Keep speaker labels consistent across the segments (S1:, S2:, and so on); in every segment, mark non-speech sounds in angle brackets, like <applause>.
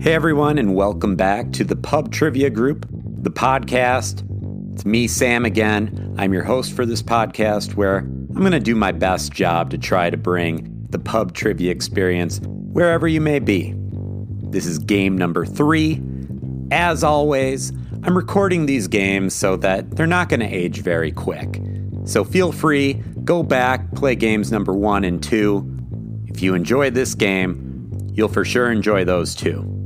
S1: Hey everyone, and welcome back to the Pub Trivia Group, the podcast. It's me, Sam, again. I'm your host for this podcast where I'm going to do my best job to try to bring the pub trivia experience wherever you may be. This is game number three. As always, I'm recording these games so that they're not going to age very quick. So feel free, go back, play games number one and two. If you enjoy this game, you'll for sure enjoy those too.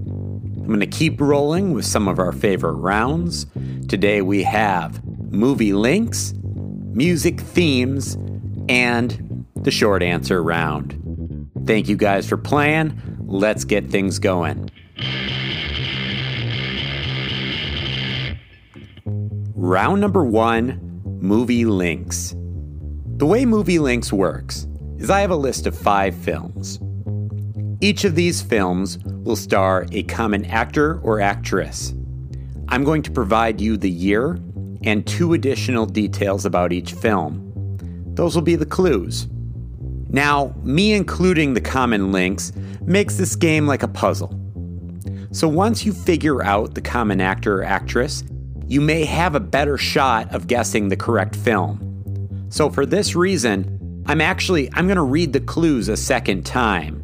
S1: I'm going to keep rolling with some of our favorite rounds. Today we have movie links, music themes, and the short answer round. Thank you guys for playing. Let's get things going. Round number one Movie Links. The way Movie Links works is I have a list of five films. Each of these films will star a common actor or actress. I'm going to provide you the year and two additional details about each film. Those will be the clues. Now, me including the common links makes this game like a puzzle. So once you figure out the common actor or actress, you may have a better shot of guessing the correct film. So for this reason, I'm actually I'm going to read the clues a second time.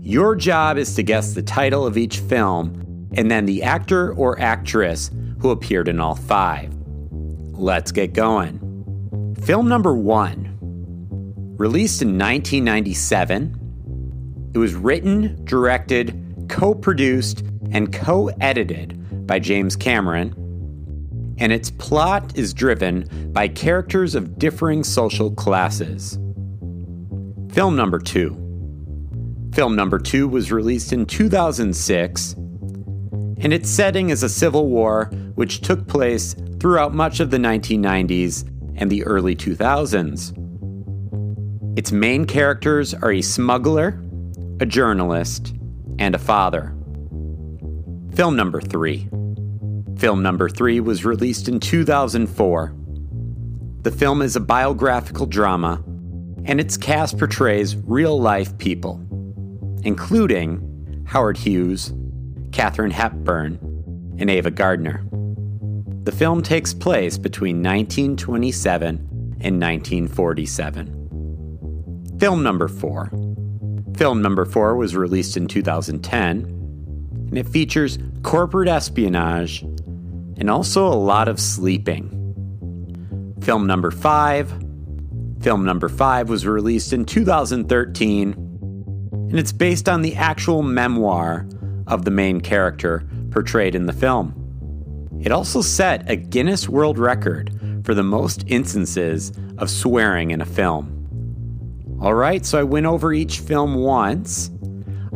S1: Your job is to guess the title of each film and then the actor or actress who appeared in all 5. Let's get going. Film number 1. Released in 1997, it was written, directed, co-produced, and co-edited by James Cameron and its plot is driven by characters of differing social classes. Film number two. Film number two was released in 2006, and its setting is a civil war which took place throughout much of the 1990s and the early 2000s. Its main characters are a smuggler, a journalist, and a father. Film number three. Film number three was released in 2004. The film is a biographical drama, and its cast portrays real life people, including Howard Hughes, Katharine Hepburn, and Ava Gardner. The film takes place between 1927 and 1947. Film number four. Film number four was released in 2010, and it features corporate espionage and also a lot of sleeping. Film number five. Film number five was released in 2013, and it's based on the actual memoir of the main character portrayed in the film. It also set a Guinness World Record for the most instances of swearing in a film. All right, so I went over each film once.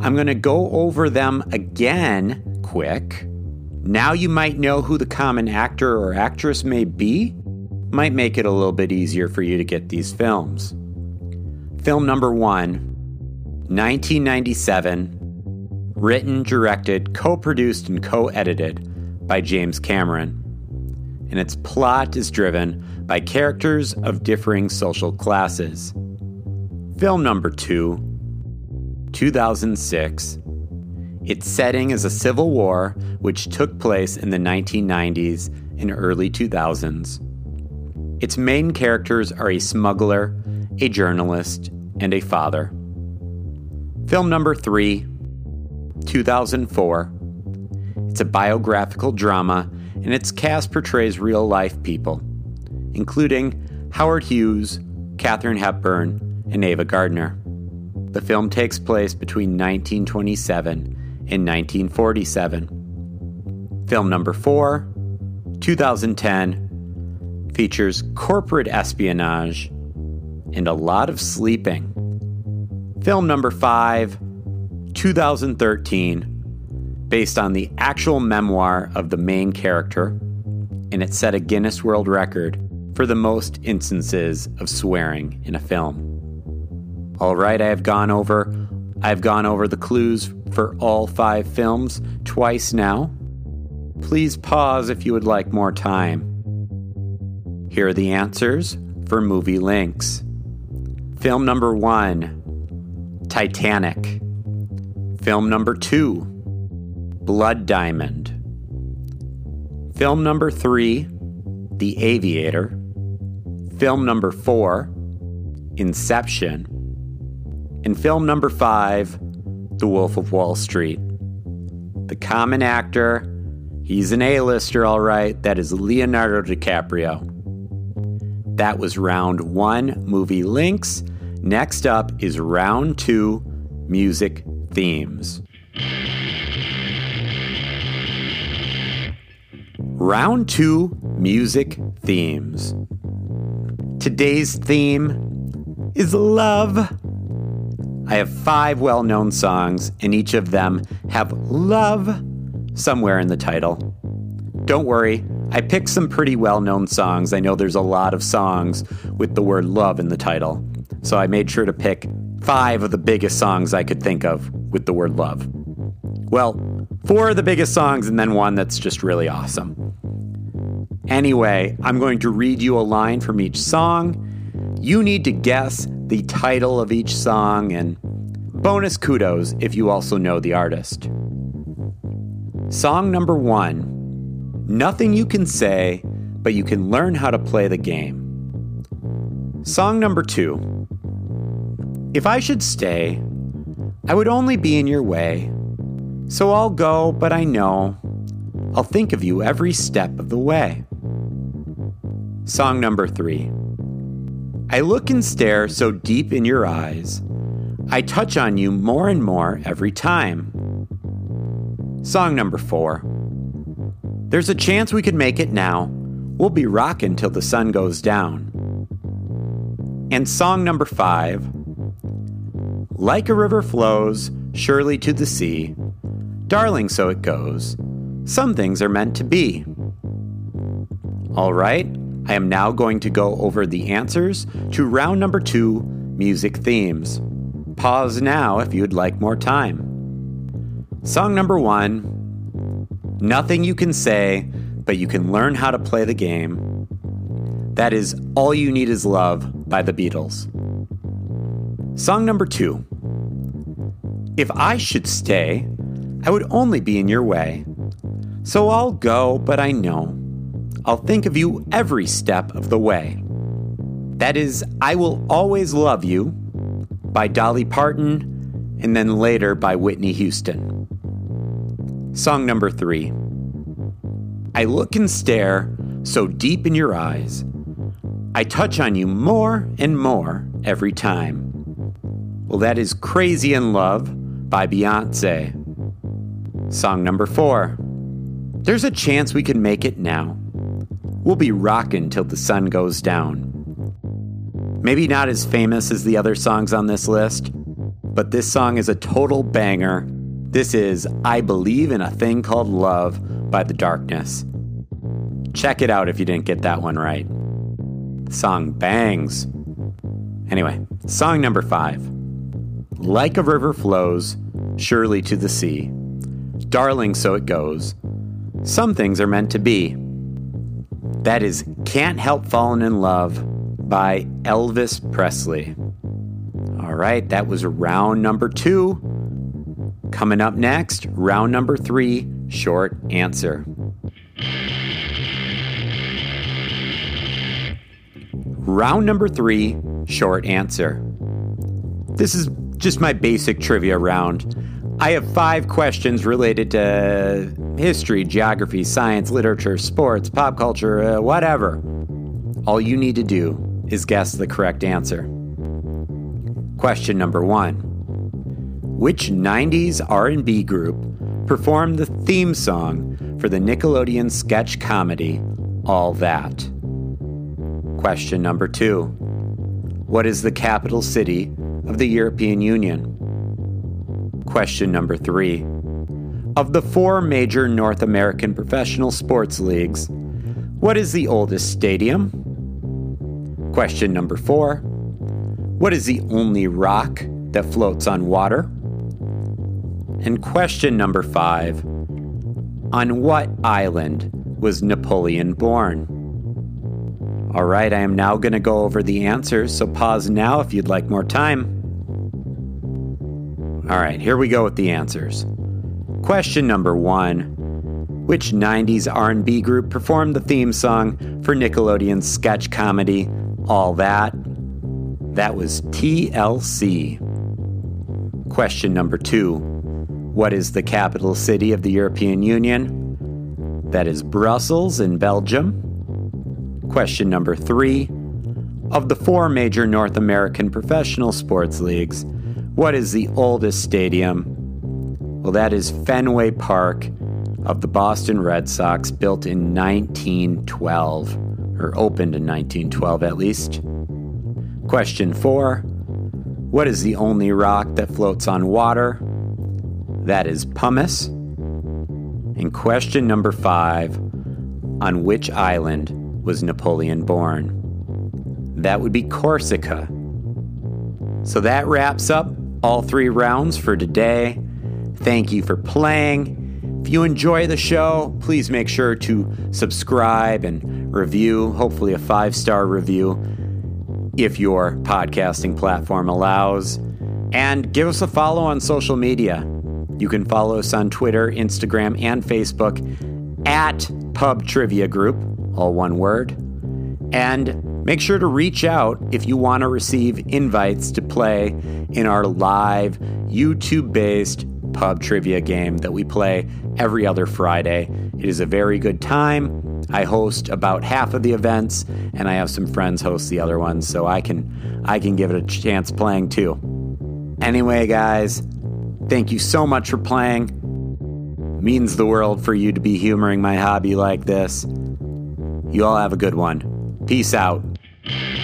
S1: I'm going to go over them again quick now you might know who the common actor or actress may be, might make it a little bit easier for you to get these films. Film number one, 1997, written, directed, co produced, and co edited by James Cameron. And its plot is driven by characters of differing social classes. Film number two, 2006, its setting is a civil war which took place in the 1990s and early 2000s. Its main characters are a smuggler, a journalist, and a father. Film number three, 2004. It's a biographical drama, and its cast portrays real life people, including Howard Hughes, Katharine Hepburn, and Ava Gardner. The film takes place between 1927 and 1947. Film number four, 2010, features corporate espionage and a lot of sleeping. Film number five, 2013, based on the actual memoir of the main character, and it set a Guinness World Record for the most instances of swearing in a film. All right, I have gone over I've gone over the clues for all five films twice now. Please pause if you would like more time. Here are the answers for movie links. Film number one Titanic. Film number two Blood Diamond. Film number three, The Aviator. Film number four, Inception. And film number five, The Wolf of Wall Street. The common actor, he's an A-lister, all right, that is Leonardo DiCaprio. That was round one, movie links. Next up is round two, music themes. Round two, music themes. Today's theme is love. I have five well known songs, and each of them have love somewhere in the title. Don't worry, I picked some pretty well known songs. I know there's a lot of songs with the word love in the title. So I made sure to pick five of the biggest songs I could think of with the word love. Well, four of the biggest songs and then one that's just really awesome. Anyway, I'm going to read you a line from each song. You need to guess the title of each song and bonus kudos if you also know the artist. Song number one Nothing you can say, but you can learn how to play the game. Song number two If I should stay, I would only be in your way. So I'll go, but I know I'll think of you every step of the way. Song number three I look and stare so deep in your eyes, I touch on you more and more every time. Song number four there's a chance we could make it now. We'll be rockin' till the sun goes down. And song number five Like a river flows, surely to the sea. Darling, so it goes. Some things are meant to be. All right, I am now going to go over the answers to round number two music themes. Pause now if you'd like more time. Song number one Nothing you can say, but you can learn how to play the game. That is All You Need Is Love by the Beatles. Song number two. If I should stay, I would only be in your way. So I'll go, but I know I'll think of you every step of the way. That is I Will Always Love You by Dolly Parton and then later by Whitney Houston. Song number three. I look and stare so deep in your eyes. I touch on you more and more every time. Well, that is Crazy in Love by Beyonce. Song number four. There's a chance we can make it now. We'll be rockin' till the sun goes down. Maybe not as famous as the other songs on this list, but this song is a total banger this is I Believe in a Thing Called Love by The Darkness. Check it out if you didn't get that one right. The song bangs. Anyway, song number five Like a river flows, surely to the sea. Darling, so it goes. Some things are meant to be. That is Can't Help Falling in Love by Elvis Presley. All right, that was round number two. Coming up next, round number three short answer. Round number three short answer. This is just my basic trivia round. I have five questions related to history, geography, science, literature, sports, pop culture, uh, whatever. All you need to do is guess the correct answer. Question number one which 90s R&B group performed the theme song for the Nickelodeon sketch comedy All That? Question number 2. What is the capital city of the European Union? Question number 3. Of the four major North American professional sports leagues, what is the oldest stadium? Question number 4. What is the only rock that floats on water? And question number five On what island was Napoleon born? All right, I am now going to go over the answers, so pause now if you'd like more time. All right, here we go with the answers. Question number one Which 90s R&B group performed the theme song for Nickelodeon's sketch comedy All That? That was TLC. Question number two What is the capital city of the European Union? That is Brussels in Belgium. Question number three Of the four major North American professional sports leagues, what is the oldest stadium? Well, that is Fenway Park of the Boston Red Sox, built in 1912, or opened in 1912 at least. Question four What is the only rock that floats on water? That is pumice. And question number five On which island was Napoleon born? That would be Corsica. So that wraps up all three rounds for today. Thank you for playing. If you enjoy the show, please make sure to subscribe and review, hopefully, a five star review if your podcasting platform allows. And give us a follow on social media. You can follow us on Twitter, Instagram, and Facebook at Pub Trivia Group, all one word. And make sure to reach out if you want to receive invites to play in our live YouTube based pub trivia game that we play every other Friday. It is a very good time. I host about half of the events and I have some friends host the other ones so I can I can give it a chance playing too. Anyway, guys, thank you so much for playing. Means the world for you to be humoring my hobby like this. You all have a good one. Peace out you <laughs>